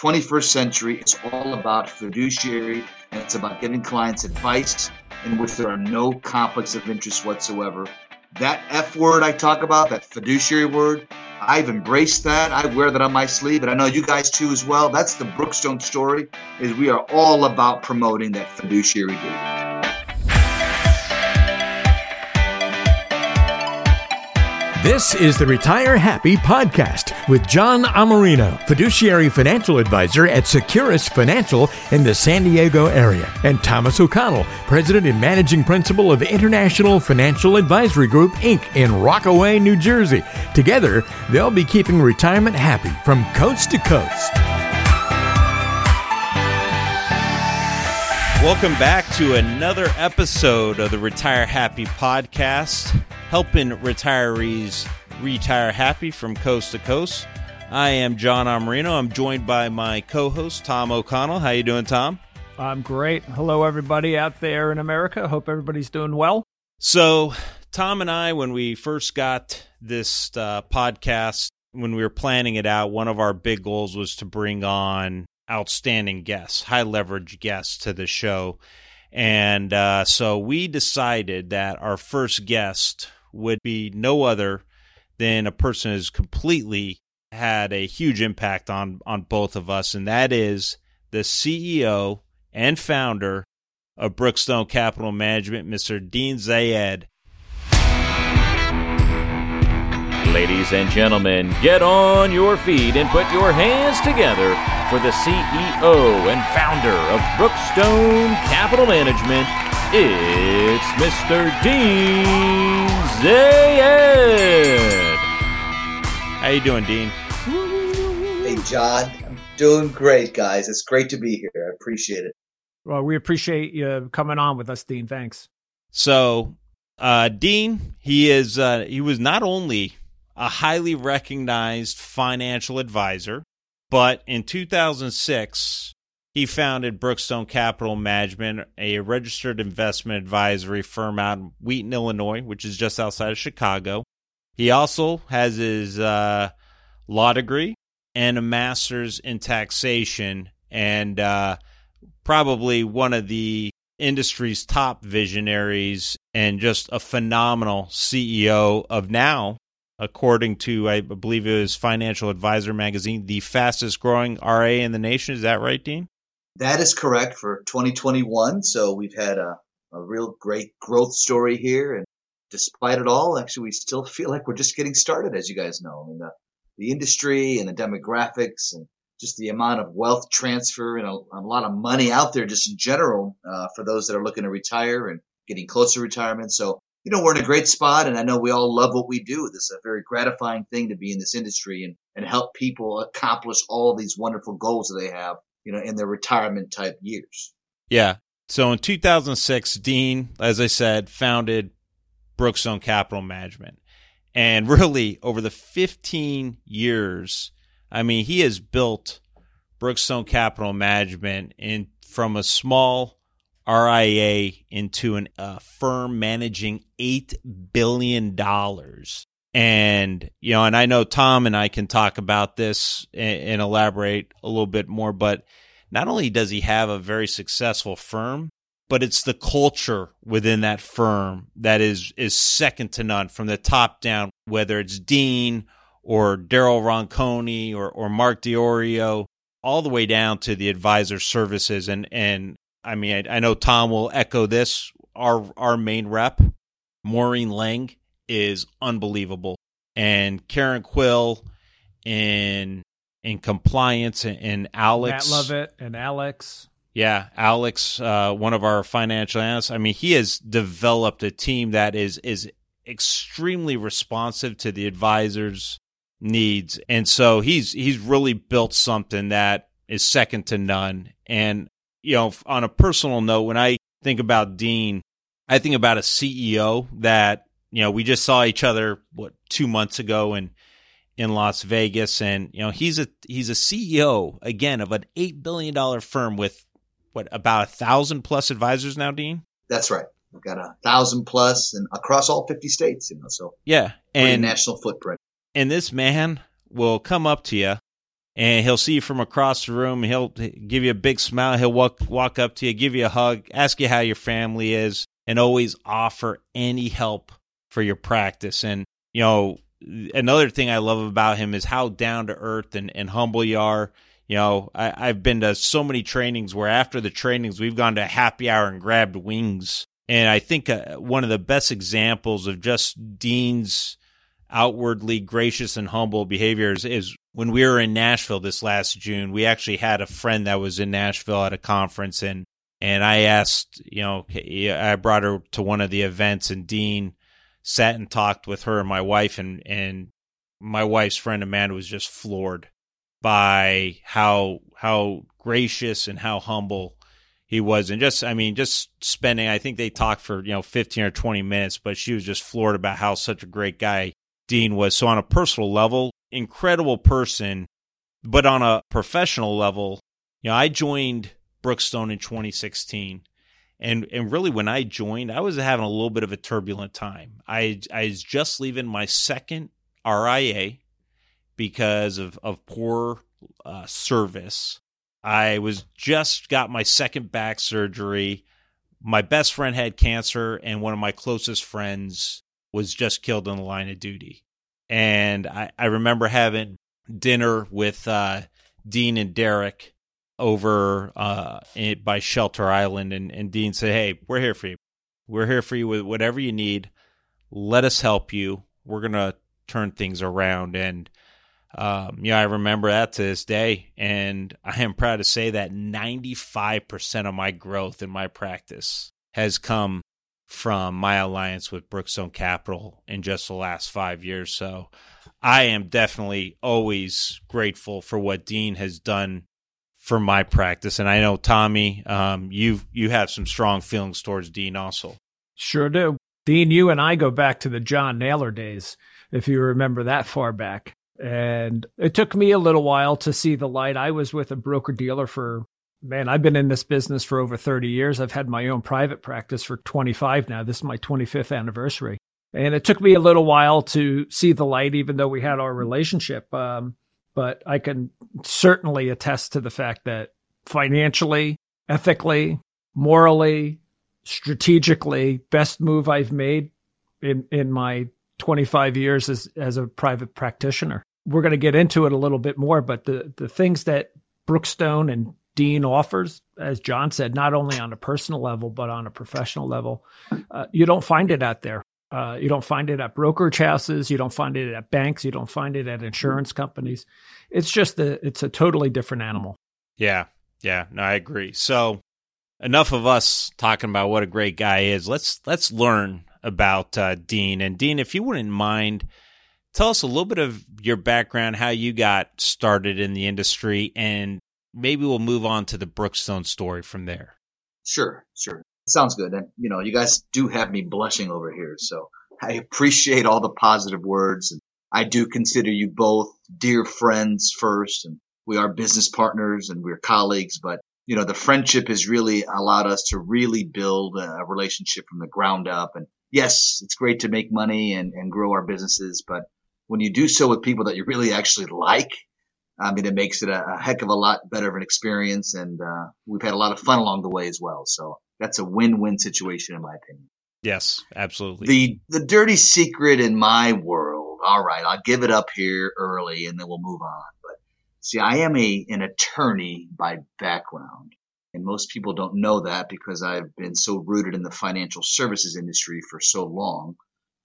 21st century, it's all about fiduciary and it's about giving clients advice in which there are no conflicts of interest whatsoever. That F word I talk about, that fiduciary word, I've embraced that. I wear that on my sleeve, and I know you guys too as well. That's the Brookstone story. Is we are all about promoting that fiduciary duty. This is the Retire Happy podcast with John Amarino, fiduciary financial advisor at Securus Financial in the San Diego area, and Thomas O'Connell, president and managing principal of International Financial Advisory Group, Inc. in Rockaway, New Jersey. Together, they'll be keeping retirement happy from coast to coast. Welcome back to another episode of the Retire Happy podcast helping retirees retire happy from coast to coast. I am John Amarino. I'm joined by my co-host Tom O'Connell. How you doing, Tom? I'm great. Hello, everybody out there in America. Hope everybody's doing well. So, Tom and I, when we first got this uh, podcast, when we were planning it out, one of our big goals was to bring on outstanding guests, high leverage guests to the show. And uh, so we decided that our first guest would be no other than a person who's completely had a huge impact on on both of us, and that is the CEO and founder of Brookstone Capital Management, Mr. Dean Zayed. Ladies and gentlemen, get on your feet and put your hands together for the CEO and founder of Brookstone Capital Management, it's Mr. Dean Zayed. How you doing, Dean? Hey, John. I'm doing great, guys. It's great to be here. I appreciate it. Well, we appreciate you coming on with us, Dean. Thanks. So, uh, Dean, he is uh, he was not only a highly recognized financial advisor, but in 2006 he founded Brookstone Capital Management, a registered investment advisory firm out in Wheaton, Illinois, which is just outside of Chicago. He also has his uh, law degree and a master's in taxation, and uh, probably one of the industry's top visionaries and just a phenomenal CEO of now, according to, I believe it was Financial Advisor magazine, the fastest growing RA in the nation. Is that right, Dean? That is correct for 2021. So we've had a, a real great growth story here. And despite it all, actually, we still feel like we're just getting started, as you guys know. I mean, the, the industry and the demographics and just the amount of wealth transfer and a, a lot of money out there just in general uh, for those that are looking to retire and getting close to retirement. So, you know, we're in a great spot and I know we all love what we do. This is a very gratifying thing to be in this industry and, and help people accomplish all these wonderful goals that they have you know, in their retirement type years. Yeah. So in 2006, Dean, as I said, founded Brookstone Capital Management. And really, over the 15 years, I mean, he has built Brookstone Capital Management in from a small RIA into a firm managing $8 billion and, you know, and I know Tom and I can talk about this and, and, elaborate a little bit more, but not only does he have a very successful firm, but it's the culture within that firm that is, is second to none from the top down, whether it's Dean or Daryl Ronconi or, or Mark Diorio, all the way down to the advisor services. And, and I mean, I, I know Tom will echo this. Our, our main rep, Maureen Lang, is unbelievable. And Karen Quill in in compliance and, and Alex Matt Lovett and Alex. Yeah, Alex, uh, one of our financial analysts. I mean, he has developed a team that is is extremely responsive to the advisors' needs, and so he's he's really built something that is second to none. And you know, on a personal note, when I think about Dean, I think about a CEO that you know, we just saw each other what two months ago in in Las Vegas, and you know, he's a he's a CEO again of an eight billion dollar firm with what about a thousand plus advisors now, Dean? That's right. We've got a thousand plus and across all fifty states, you know. So yeah, and national footprint. And this man will come up to you and he'll see you from across the room. He'll give you a big smile. He'll walk walk up to you, give you a hug, ask you how your family is, and always offer any help for your practice. And you know, another thing I love about him is how down to earth and, and humble you are. You know, I, I've been to so many trainings where after the trainings we've gone to happy hour and grabbed wings. And I think uh, one of the best examples of just Dean's outwardly gracious and humble behaviors is when we were in Nashville this last June. We actually had a friend that was in Nashville at a conference, and and I asked, you know, I brought her to one of the events, and Dean sat and talked with her and my wife, and and my wife's friend Amanda was just floored by how how gracious and how humble he was and just i mean just spending i think they talked for you know 15 or 20 minutes but she was just floored about how such a great guy Dean was. So, on a personal level, incredible person. But on a professional level, you know, I joined Brookstone in 2016. And, and really, when I joined, I was having a little bit of a turbulent time. I, I was just leaving my second RIA because of, of poor uh, service. I was just got my second back surgery. My best friend had cancer, and one of my closest friends was just killed in the line of duty. And I, I remember having dinner with uh, Dean and Derek over uh, by Shelter Island, and, and Dean said, "Hey, we're here for you. We're here for you with whatever you need. Let us help you. We're gonna turn things around." And um, yeah, I remember that to this day, and I am proud to say that ninety five percent of my growth in my practice has come from my alliance with Brookstone Capital in just the last five years. So I am definitely always grateful for what Dean has done for my practice. And I know Tommy, um, you you have some strong feelings towards Dean also. Sure do. Dean, you and I go back to the John Naylor days, if you remember that far back. And it took me a little while to see the light. I was with a broker dealer for man, I've been in this business for over 30 years. I've had my own private practice for 25 now. This is my 25th anniversary. And it took me a little while to see the light, even though we had our relationship. Um, but I can certainly attest to the fact that financially, ethically, morally, strategically, best move I've made in, in my 25 years as, as a private practitioner. We're going to get into it a little bit more, but the, the things that Brookstone and Dean offers, as John said, not only on a personal level, but on a professional level. Uh, you don't find it out there. Uh, you don't find it at brokerage houses. You don't find it at banks. You don't find it at insurance companies. It's just a, it's a totally different animal. Yeah. Yeah. No, I agree. So enough of us talking about what a great guy is. Let's, let's learn about uh, Dean. And Dean, if you wouldn't mind, tell us a little bit of your background, how you got started in the industry, and maybe we'll move on to the Brookstone story from there. Sure, sure. Sounds good. And, you know, you guys do have me blushing over here. So I appreciate all the positive words. And I do consider you both dear friends first. And we are business partners and we're colleagues. But, you know, the friendship has really allowed us to really build a relationship from the ground up. And yes, it's great to make money and, and grow our businesses. But when you do so with people that you really actually like I mean, it makes it a, a, heck of a lot better of an experience, and uh, we've had a lot of fun along the way as well. So that's a win-win situation, in my opinion. Yes, absolutely. The the dirty secret in my world. All right, I'll give it up here early, and then we'll move on. But see, I am a an attorney by background, and most people don't know that because I've been so rooted in the financial services industry for so long.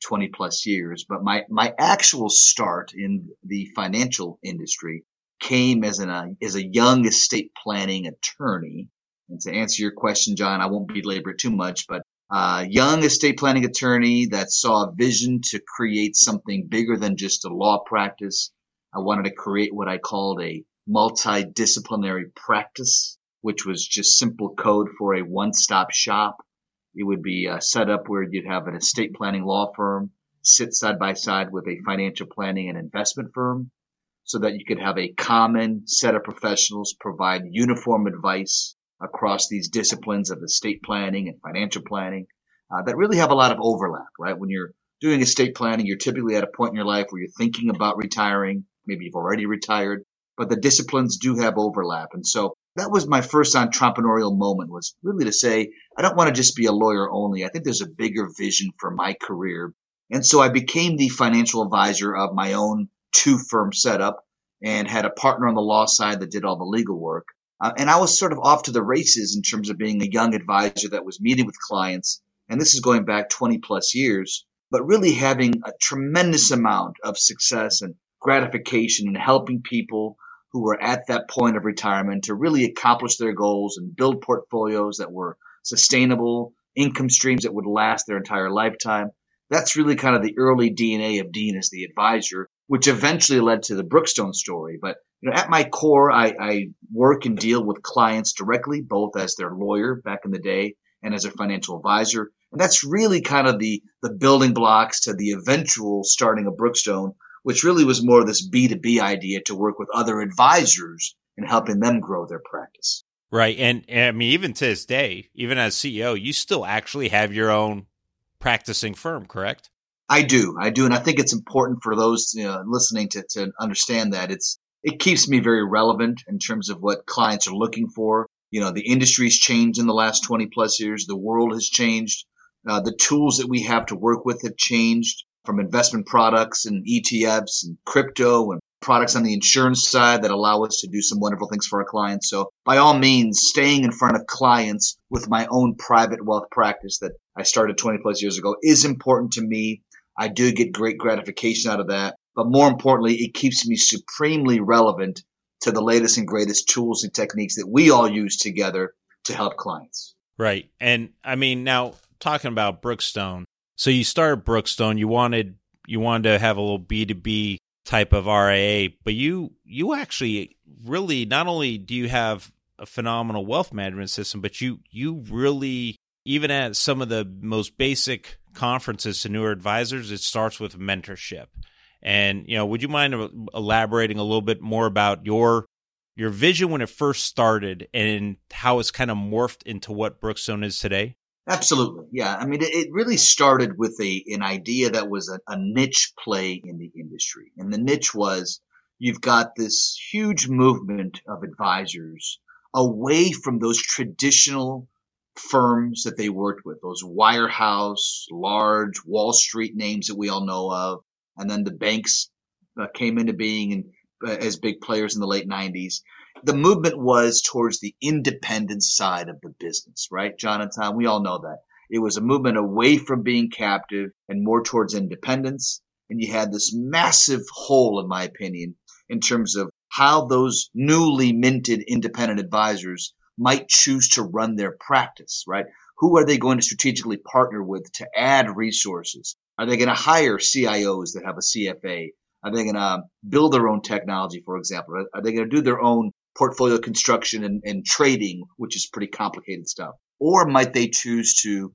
20 plus years, but my, my actual start in the financial industry came as an uh, as a young estate planning attorney. And to answer your question, John, I won't belabor it too much, but uh, young estate planning attorney that saw a vision to create something bigger than just a law practice. I wanted to create what I called a multidisciplinary practice, which was just simple code for a one-stop shop. It would be uh, set up where you'd have an estate planning law firm sit side by side with a financial planning and investment firm so that you could have a common set of professionals provide uniform advice across these disciplines of estate planning and financial planning uh, that really have a lot of overlap, right? When you're doing estate planning, you're typically at a point in your life where you're thinking about retiring. Maybe you've already retired. but the disciplines do have overlap. And so that was my first entrepreneurial moment was really to say, I don't want to just be a lawyer only. I think there's a bigger vision for my career. And so I became the financial advisor of my own two firm setup and had a partner on the law side that did all the legal work. Uh, and I was sort of off to the races in terms of being a young advisor that was meeting with clients. And this is going back 20 plus years, but really having a tremendous amount of success and gratification in helping people who were at that point of retirement to really accomplish their goals and build portfolios that were sustainable, income streams that would last their entire lifetime. That's really kind of the early DNA of Dean as the advisor, which eventually led to the Brookstone story. But you know, at my core, I, I work and deal with clients directly, both as their lawyer back in the day and as a financial advisor. And that's really kind of the, the building blocks to the eventual starting of Brookstone, which really was more this B2B idea to work with other advisors and helping them grow their practice. Right. And, and, I mean, even to this day, even as CEO, you still actually have your own practicing firm, correct? I do. I do. And I think it's important for those you know, listening to, to understand that it's, it keeps me very relevant in terms of what clients are looking for. You know, the industry's changed in the last 20 plus years. The world has changed. Uh, the tools that we have to work with have changed from investment products and ETFs and crypto and products on the insurance side that allow us to do some wonderful things for our clients. So by all means, staying in front of clients with my own private wealth practice that I started 20 plus years ago is important to me. I do get great gratification out of that. But more importantly, it keeps me supremely relevant to the latest and greatest tools and techniques that we all use together to help clients. Right. And I mean, now talking about Brookstone, so you started Brookstone. You wanted you wanted to have a little B two B type of RIA, but you you actually really not only do you have a phenomenal wealth management system, but you you really even at some of the most basic conferences to newer advisors, it starts with mentorship. And you know, would you mind uh, elaborating a little bit more about your your vision when it first started and how it's kind of morphed into what Brookstone is today? Absolutely. Yeah. I mean, it, it really started with a, an idea that was a, a niche play in the industry. And the niche was you've got this huge movement of advisors away from those traditional firms that they worked with, those wirehouse, large Wall Street names that we all know of. And then the banks uh, came into being and uh, as big players in the late 90s the movement was towards the independent side of the business, right, Jonathan? We all know that. It was a movement away from being captive and more towards independence. And you had this massive hole, in my opinion, in terms of how those newly minted independent advisors might choose to run their practice, right? Who are they going to strategically partner with to add resources? Are they going to hire CIOs that have a CFA? Are they going to um, build their own technology, for example? Are they going to do their own portfolio construction and, and trading, which is pretty complicated stuff? Or might they choose to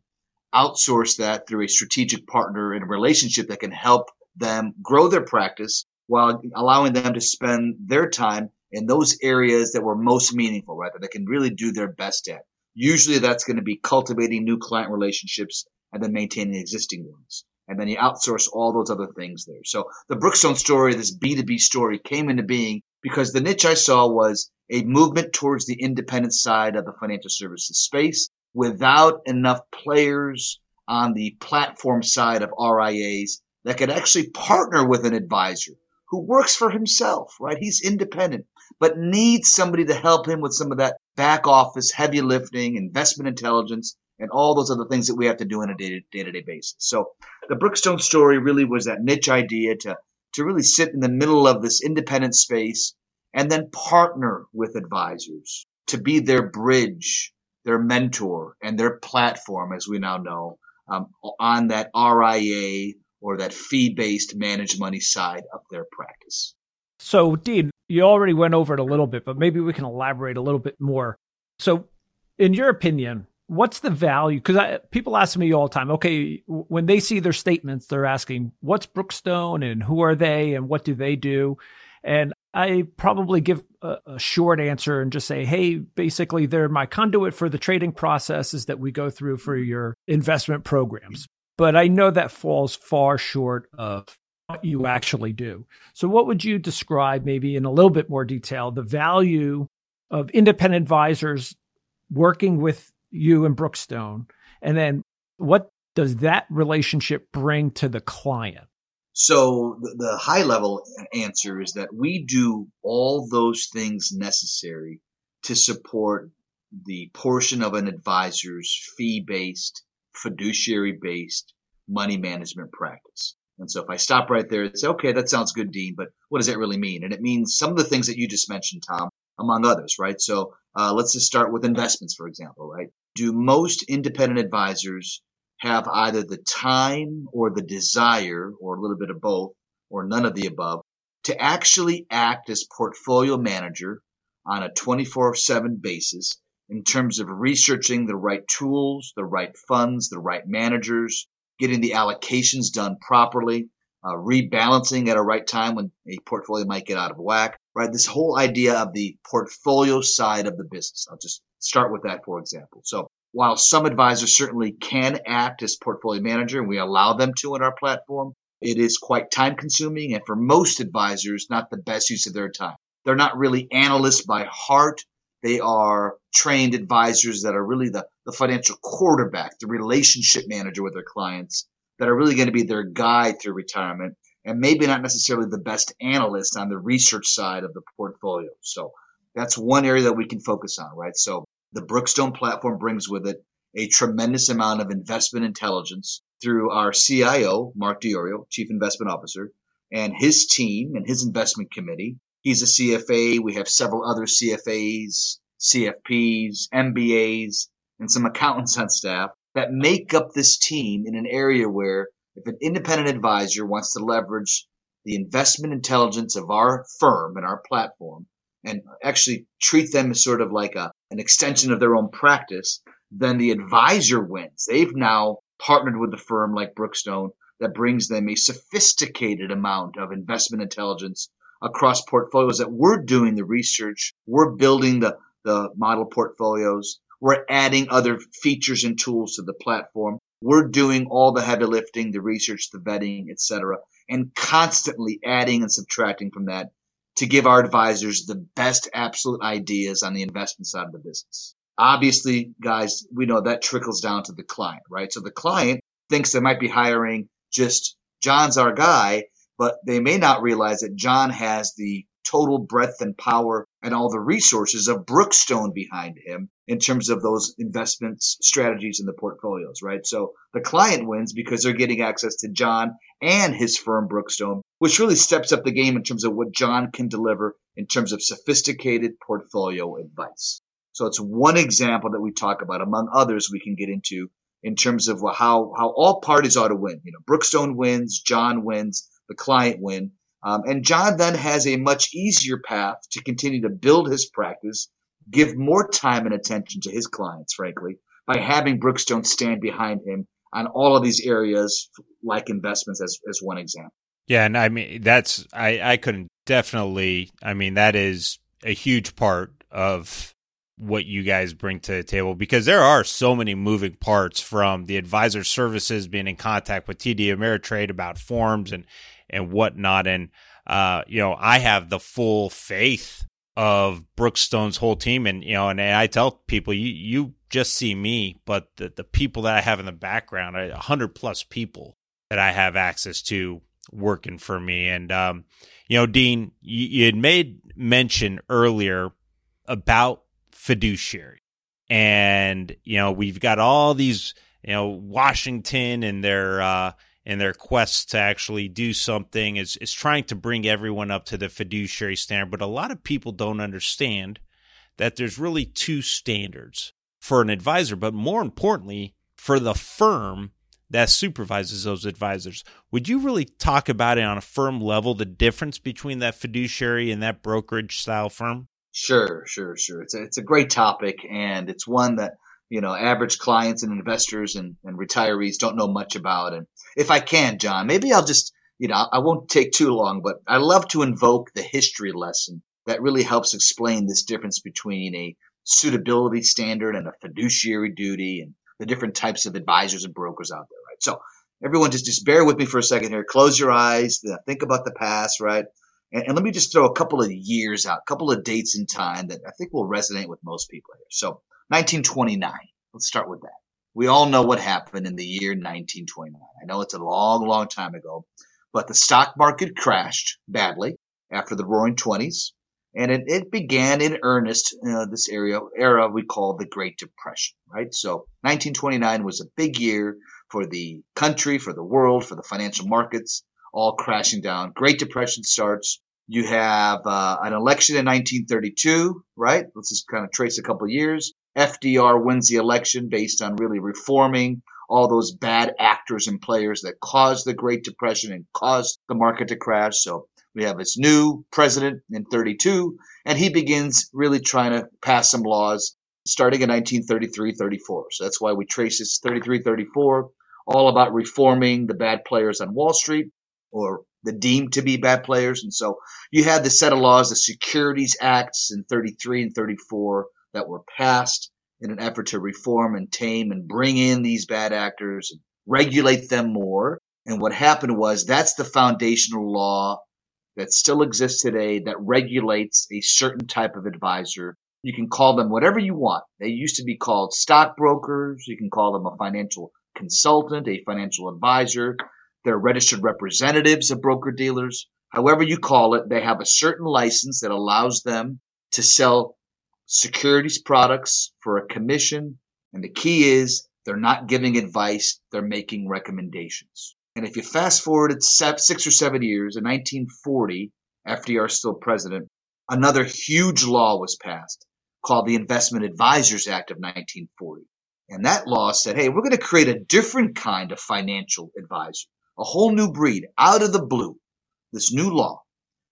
outsource that through a strategic partner in a relationship that can help them grow their practice while allowing them to spend their time in those areas that were most meaningful, right? That they can really do their best at. Usually that's going to be cultivating new client relationships and then maintaining existing ones. And then you outsource all those other things there. So the Brookstone story, this B2B story came into being because the niche I saw was a movement towards the independent side of the financial services space without enough players on the platform side of RIAs that could actually partner with an advisor who works for himself, right? He's independent, but needs somebody to help him with some of that back office, heavy lifting, investment intelligence, and all those other things that we have to do on a day to day basis. So the Brookstone story really was that niche idea to to really sit in the middle of this independent space and then partner with advisors to be their bridge, their mentor, and their platform, as we now know, um, on that RIA or that fee based managed money side of their practice. So, Dean, you already went over it a little bit, but maybe we can elaborate a little bit more. So, in your opinion, what's the value? Because people ask me all the time, okay, when they see their statements, they're asking, what's Brookstone and who are they and what do they do? And I probably give a, a, short answer and just say, hey, basically, they're my conduit for the trading processes that we go through for your investment programs. But I know that falls far short of you actually do. So, what would you describe, maybe in a little bit more detail, the value of independent advisors working with you and Brookstone? And then, what does that relationship bring to the client? So, the, the high level answer is that we do all those things necessary to support the portion of an advisor's fee based, fiduciary based money management practice. And so if I stop right there and say, okay, that sounds good, Dean, but what does that really mean? And it means some of the things that you just mentioned, Tom, among others, right? So uh, let's just start with investments, for example, right? Do most independent advisors have either the time or the desire, or a little bit of both, or none of the above, to actually act as portfolio manager on a 24 7 basis in terms of researching the right tools, the right funds, the right managers, getting the allocations done properly, uh, rebalancing at a right time when a portfolio might get out of whack, right? This whole idea of the portfolio side of the business. I'll just start with that, for example. So while some advisors certainly can act as portfolio manager and we allow them to in our platform, it is quite time consuming and for most advisors, not the best use of their time. They're not really analysts by heart. They are trained advisors that are really the, the financial quarterback, the relationship manager with their clients that are really going to be their guide through retirement and maybe not necessarily the best analyst on the research side of the portfolio. So that's one area that we can focus on, right? So the Brookstone platform brings with it a tremendous amount of investment intelligence through our CIO, Mark Diorio, Chief Investment Officer, and his team and his investment committee. He's a CFA. We have several other CFAs, CFPs, MBAs, and some accountants on staff that make up this team in an area where if an independent advisor wants to leverage the investment intelligence of our firm and our platform and actually treat them as sort of like a, an extension of their own practice, then the advisor wins. They've now partnered with a firm like Brookstone that brings them a sophisticated amount of investment intelligence across portfolios that we're doing the research, we're building the, the model portfolios, we're adding other features and tools to the platform. We're doing all the heavy lifting, the research, the vetting, etc., and constantly adding and subtracting from that to give our advisors the best absolute ideas on the investment side of the business. Obviously, guys, we know that trickles down to the client, right? So the client thinks they might be hiring just John's our guy, but they may not realize that John has the total breadth and power and all the resources of Brookstone behind him in terms of those investments strategies in the portfolios, right? So the client wins because they're getting access to John and his firm Brookstone, which really steps up the game in terms of what John can deliver in terms of sophisticated portfolio advice. So it's one example that we talk about among others we can get into in terms of how, how all parties ought to win. You know, Brookstone wins, John wins, the client win. Um, and John then has a much easier path to continue to build his practice, give more time and attention to his clients, frankly, by having Brookstone stand behind him on all of these areas, like investments, as, as one example. Yeah, and I mean that's I I couldn't definitely. I mean that is a huge part of what you guys bring to the table because there are so many moving parts from the advisor services being in contact with TD Ameritrade about forms and and whatnot. And, uh, you know, I have the full faith of Brookstone's whole team. And, you know, and I tell people, you, you just see me, but the, the people that I have in the background, a hundred plus people that I have access to working for me. And, um, you know, Dean, you, you had made mention earlier about fiduciary. And, you know, we've got all these, you know, Washington and their, uh, in their quest to actually do something is, is trying to bring everyone up to the fiduciary standard. But a lot of people don't understand that there's really two standards for an advisor, but more importantly, for the firm that supervises those advisors. Would you really talk about it on a firm level, the difference between that fiduciary and that brokerage style firm? Sure, sure, sure. It's a, it's a great topic, and it's one that you know average clients and investors and, and retirees don't know much about. And if I can, John, maybe I'll just, you know, I won't take too long, but I love to invoke the history lesson that really helps explain this difference between a suitability standard and a fiduciary duty and the different types of advisors and brokers out there, right? So everyone just, just bear with me for a second here. Close your eyes. Uh, think about the past, right? And, and let me just throw a couple of years out, a couple of dates in time that I think will resonate with most people here. So 1929. Let's start with that. We all know what happened in the year 1929. I know it's a long, long time ago, but the stock market crashed badly after the roaring 20s. And it, it began in earnest, this area, era we call the Great Depression, right? So 1929 was a big year for the country, for the world, for the financial markets, all crashing down. Great Depression starts. You have uh, an election in 1932, right? Let's just kind of trace a couple years. FDR wins the election based on really reforming all those bad actors and players that caused the Great Depression and caused the market to crash. So we have this new president in 32, and he begins really trying to pass some laws starting in 1933 34. So that's why we trace this 33 34, all about reforming the bad players on Wall Street or the deemed to be bad players. And so you had the set of laws, the Securities Acts in 33 and 34 that were passed in an effort to reform and tame and bring in these bad actors and regulate them more. And what happened was that's the foundational law that still exists today that regulates a certain type of advisor. You can call them whatever you want. They used to be called stockbrokers. You can call them a financial consultant, a financial advisor. They're registered representatives of broker dealers. However you call it, they have a certain license that allows them to sell securities products for a commission. And the key is they're not giving advice, they're making recommendations. And if you fast forward six or seven years, in 1940, FDR still president, another huge law was passed called the Investment Advisors Act of 1940. And that law said, hey, we're going to create a different kind of financial advisor, a whole new breed out of the blue, this new law.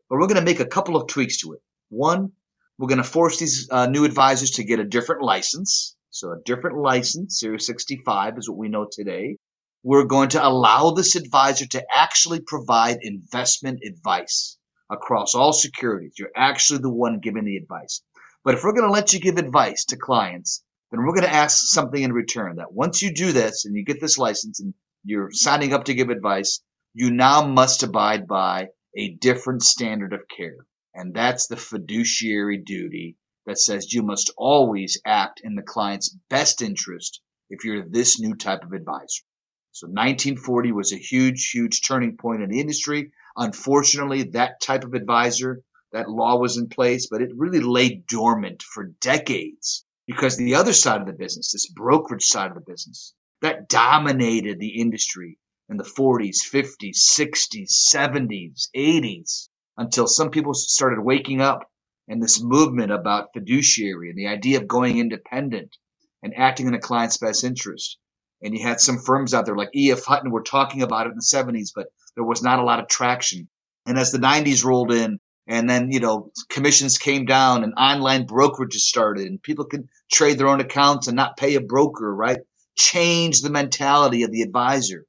But we're going to make a couple of tweaks to it. One, we're going to force these uh, new advisors to get a different license. So a different license, Series 65 is what we know today we're going to allow this advisor to actually provide investment advice across all securities. You're actually the one giving the advice. But if we're going to let you give advice to clients, then we're going to ask something in return that once you do this and you get this license and you're signing up to give advice, you now must abide by a different standard of care. And that's the fiduciary duty that says you must always act in the client's best interest if you're this new type of advisor. So 1940 was a huge, huge turning point in the industry. Unfortunately, that type of advisor, that law was in place, but it really lay dormant for decades because the other side of the business, this brokerage side of the business, that dominated the industry in the 40s, 50s, 60s, 70s, 80s, until some people started waking up and this movement about fiduciary and the idea of going independent and acting in a client's best interest and you had some firms out there like EF Hutton were talking about it in the 70s, but there was not a lot of traction. And as the 90s rolled in, and then you know commissions came down, and online brokerages started, and people could trade their own accounts and not pay a broker, right? Change the mentality of the advisor.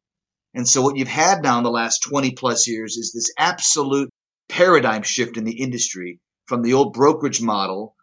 And so what you've had now in the last 20 plus years is this absolute paradigm shift in the industry from the old brokerage model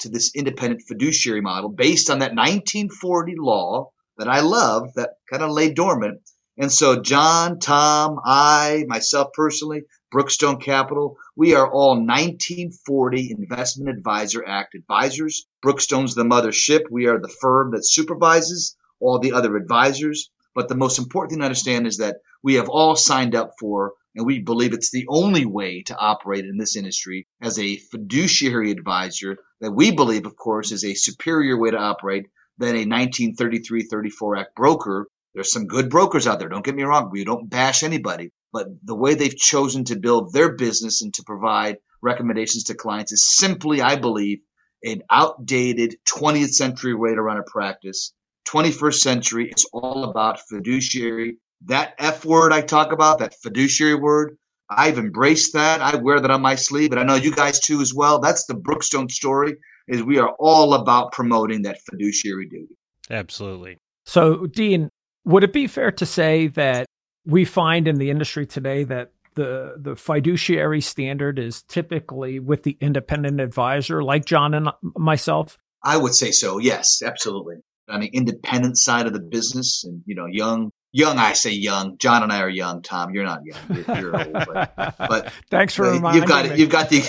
to this independent fiduciary model based on that 1940 law that I love that kind of lay dormant. And so John, Tom, I, myself personally, Brookstone Capital, we are all 1940 Investment Advisor Act advisors. Brookstone's the mothership. We are the firm that supervises all the other advisors. But the most important thing to understand is that we have all signed up for, and we believe it's the only way to operate in this industry as a fiduciary advisor that we believe, of course, is a superior way to operate than a 1933-34 Act broker. There's some good brokers out there. Don't get me wrong. We don't bash anybody, but the way they've chosen to build their business and to provide recommendations to clients is simply, I believe, an outdated 20th century way to run a practice. 21st century, it's all about fiduciary. That F word I talk about, that fiduciary word, I've embraced that. I wear that on my sleeve, but I know you guys too as well. That's the Brookstone story is we are all about promoting that fiduciary duty. Absolutely. So, Dean, would it be fair to say that we find in the industry today that the the fiduciary standard is typically with the independent advisor, like John and myself? I would say so. Yes, absolutely. On the independent side of the business, and you know, young young. I say young. John and I are young. Tom, you're not young. You're, you're old, but, but thanks for but you've got me. you've got the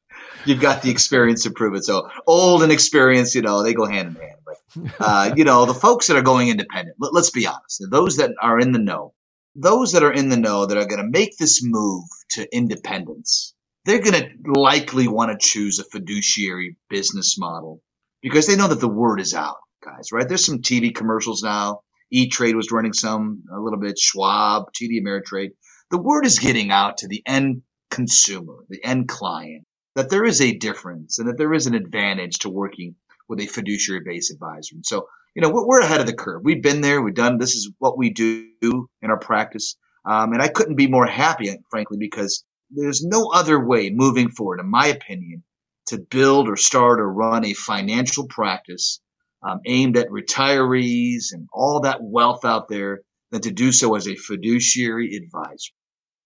you've got the experience to prove it. So old and experience, you know, they go hand in hand. But uh, you know, the folks that are going independent. Let, let's be honest. Those that are in the know, those that are in the know that are going to make this move to independence, they're going to likely want to choose a fiduciary business model because they know that the word is out, guys. Right? There's some TV commercials now. E Trade was running some a little bit. Schwab, TD Ameritrade. The word is getting out to the end consumer, the end client that there is a difference and that there is an advantage to working with a fiduciary based advisor. And so, you know, we're ahead of the curve. We've been there. We've done, this is what we do in our practice. Um, and I couldn't be more happy, frankly, because there's no other way moving forward, in my opinion, to build or start or run a financial practice um, aimed at retirees and all that wealth out there than to do so as a fiduciary advisor.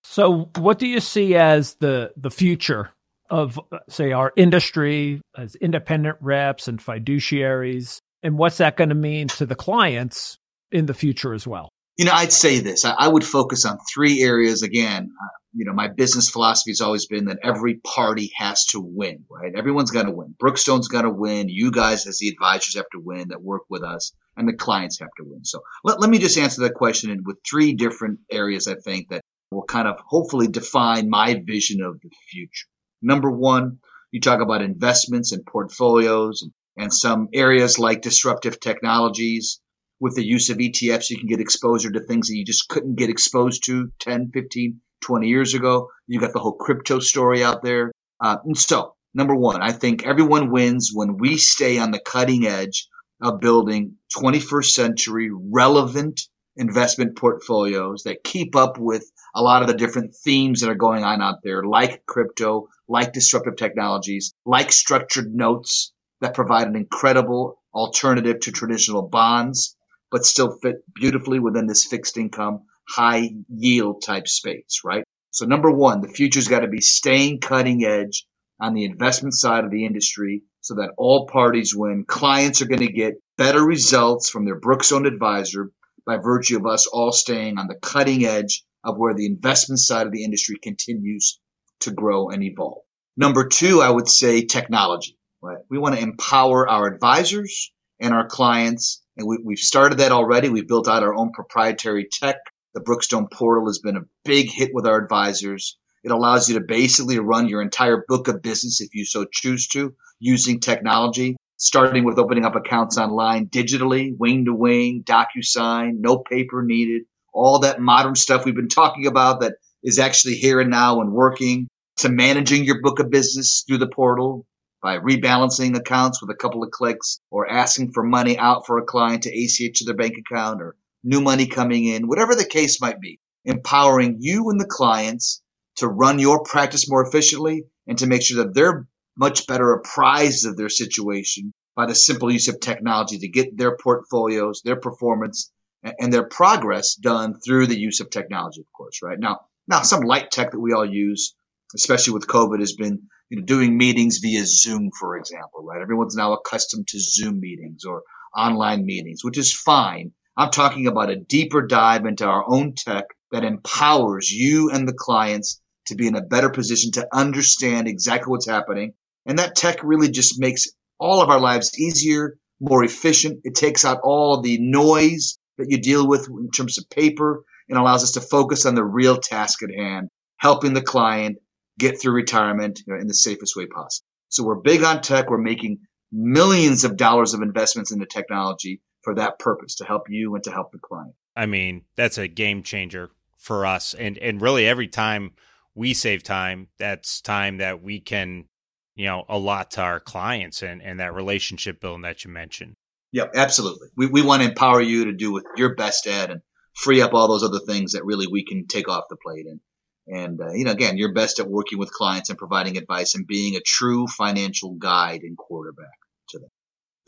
So, what do you see as the the future of, say, our industry as independent reps and fiduciaries? And what's that going to mean to the clients in the future as well? You know, I'd say this. I, I would focus on three areas. Again, uh, you know, my business philosophy has always been that every party has to win, right? Everyone's got to win. Brookstone's got to win. You guys, as the advisors, have to win that work with us, and the clients have to win. So let, let me just answer that question with three different areas I think that will kind of hopefully define my vision of the future. Number one, you talk about investments and portfolios and some areas like disruptive technologies. With the use of ETFs, you can get exposure to things that you just couldn't get exposed to 10, 15, 20 years ago. You got the whole crypto story out there. Uh, and so, number one, I think everyone wins when we stay on the cutting edge of building 21st century relevant investment portfolios that keep up with a lot of the different themes that are going on out there, like crypto, like disruptive technologies, like structured notes that provide an incredible alternative to traditional bonds, but still fit beautifully within this fixed income, high yield type space, right? So number one, the future's got to be staying cutting edge on the investment side of the industry so that all parties win. Clients are going to get better results from their Brooks Brookstone advisor by virtue of us all staying on the cutting edge of where the investment side of the industry continues to grow and evolve. Number two, I would say technology. Right? We want to empower our advisors and our clients, and we, have started that already. We've built out our own proprietary tech. The Brookstone portal has been a big hit with our advisors. It allows you to basically run your entire book of business if you so choose to using technology, starting with opening up accounts online digitally, wing to wing, DocuSign, no paper needed, all that modern stuff we've been talking about that is actually here and now and working to managing your book of business through the portal by rebalancing accounts with a couple of clicks or asking for money out for a client to ACH to their bank account or new money coming in, whatever the case might be, empowering you and the clients to run your practice more efficiently and to make sure that they're much better apprised of their situation by the simple use of technology to get their portfolios, their performance, and their progress done through the use of technology, of course, right? Now, now some light tech that we all use, especially with COVID, has been you know, doing meetings via Zoom, for example, right? Everyone's now accustomed to Zoom meetings or online meetings, which is fine. I'm talking about a deeper dive into our own tech that empowers you and the clients to be in a better position to understand exactly what's happening. And that tech really just makes all of our lives easier, more efficient. It takes out all the noise that you deal with in terms of paper and allows us to focus on the real task at hand, helping the client get through retirement you know, in the safest way possible. So we're big on tech. We're making millions of dollars of investments into technology for that purpose to help you and to help the client. I mean, that's a game changer for us. And and really every time we save time, that's time that we can, you know, allot to our clients and, and that relationship building that you mentioned. Yep, absolutely. We, we want to empower you to do with your best at and free up all those other things that really we can take off the plate. And, and uh, you know, again, you're best at working with clients and providing advice and being a true financial guide and quarterback to them.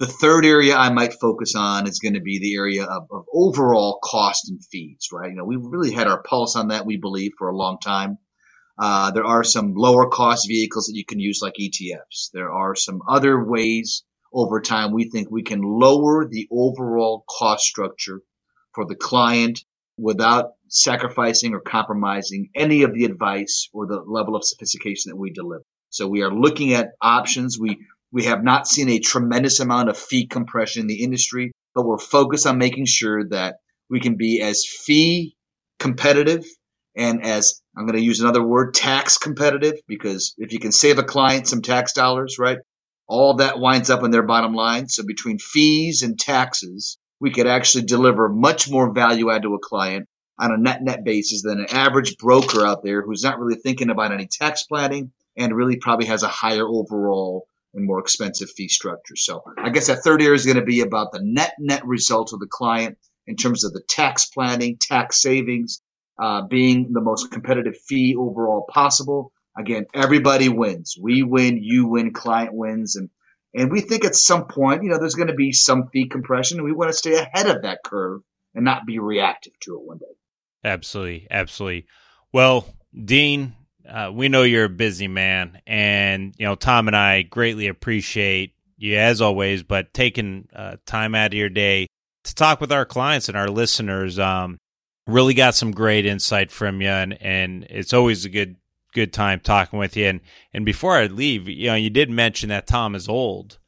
The third area I might focus on is going to be the area of, of overall cost and fees, right? You know, we've really had our pulse on that, we believe, for a long time. Uh, there are some lower cost vehicles that you can use like ETFs. There are some other ways over time, we think we can lower the overall cost structure for the client without sacrificing or compromising any of the advice or the level of sophistication that we deliver. So we are looking at options. We we have not seen a tremendous amount of fee compression in the industry, but we're focused on making sure that we can be as fee competitive and as I'm going to use another word, tax competitive, because if you can save a client some tax dollars, right, all that winds up in their bottom line. So between fees and taxes, we could actually deliver much more value add to a client on a net net basis than an average broker out there who's not really thinking about any tax planning and really probably has a higher overall and more expensive fee structure. So I guess that third area is going to be about the net net result of the client in terms of the tax planning, tax savings, uh, being the most competitive fee overall possible. Again, everybody wins. We win, you win, client wins, and and we think at some point, you know, there's going to be some fee compression, and we want to stay ahead of that curve and not be reactive to it one day. Absolutely, absolutely. Well, Dean, uh, we know you're a busy man, and you know Tom and I greatly appreciate you as always, but taking uh, time out of your day to talk with our clients and our listeners. Um, really got some great insight from you, and and it's always a good good time talking with you. And and before I leave, you know, you did mention that Tom is old,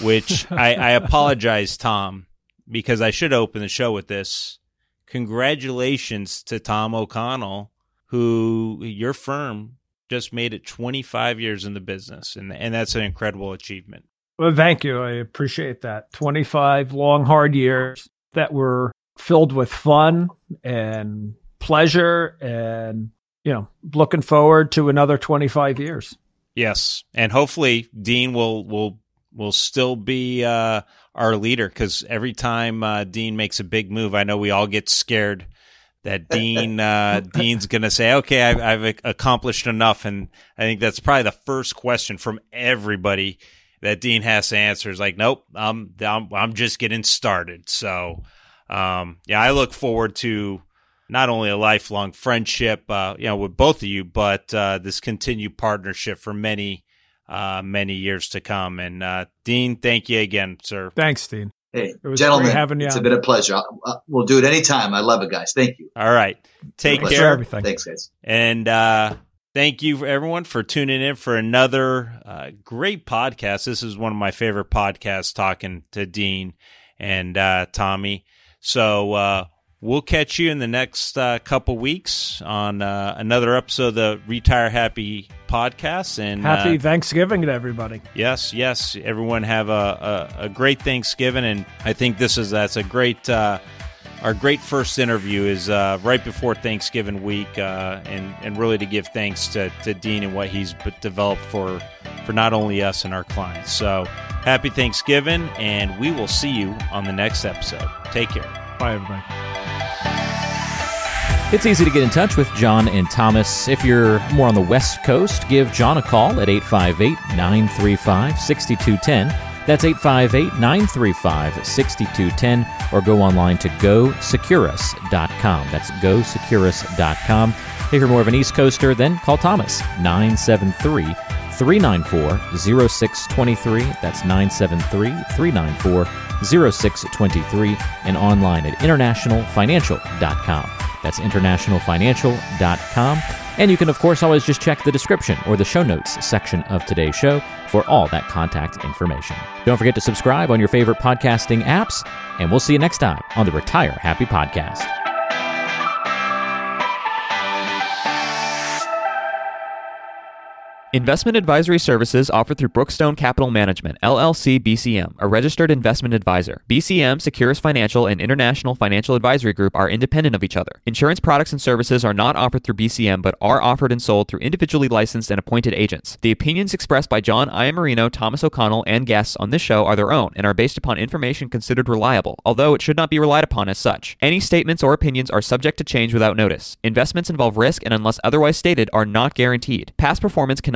which I, I apologize, Tom, because I should open the show with this. Congratulations to Tom O'Connell, who your firm just made it 25 years in the business, and and that's an incredible achievement. Well, thank you. I appreciate that. 25 long, hard years that were filled with fun and pleasure and you know looking forward to another 25 years yes and hopefully dean will will will still be uh, our leader because every time uh, dean makes a big move i know we all get scared that dean uh, dean's gonna say okay I've, I've accomplished enough and i think that's probably the first question from everybody that dean has to answer is like nope i'm i'm, I'm just getting started so um, yeah, I look forward to not only a lifelong friendship, uh, you know, with both of you, but uh, this continued partnership for many, uh, many years to come. And uh, Dean, thank you again, sir. Thanks, Dean. Hey, gentlemen, having you it's on. been a pleasure. Uh, we'll do it anytime. I love it, guys. Thank you. All right, take care. Everything. Thanks, guys. And uh, thank you, everyone, for tuning in for another uh, great podcast. This is one of my favorite podcasts, talking to Dean and Tommy. So uh, we'll catch you in the next uh, couple weeks on uh, another episode of the Retire Happy podcast. And happy uh, Thanksgiving to everybody. Yes, yes, everyone have a, a, a, great Thanksgiving, and I think this is that's a great. Uh, our great first interview is uh, right before Thanksgiving week, and and really to give thanks to, to Dean and what he's developed for for not only us and our clients. So happy Thanksgiving, and we will see you on the next episode. Take care. Bye, everybody. It's easy to get in touch with John and Thomas. If you're more on the West Coast, give John a call at 858 935 6210. That's 858 935 6210, or go online to gosecurus.com. That's gosecurus.com. If you're more of an East Coaster, then call Thomas 973 394 0623. That's 973 394 0623 and online at internationalfinancial.com. That's internationalfinancial.com. And you can, of course, always just check the description or the show notes section of today's show for all that contact information. Don't forget to subscribe on your favorite podcasting apps, and we'll see you next time on the Retire Happy Podcast. Investment advisory services offered through Brookstone Capital Management, LLC BCM, a registered investment advisor. BCM, Securus Financial, and International Financial Advisory Group are independent of each other. Insurance products and services are not offered through BCM but are offered and sold through individually licensed and appointed agents. The opinions expressed by John Iamarino, Thomas O'Connell, and guests on this show are their own and are based upon information considered reliable, although it should not be relied upon as such. Any statements or opinions are subject to change without notice. Investments involve risk and, unless otherwise stated, are not guaranteed. Past performance cannot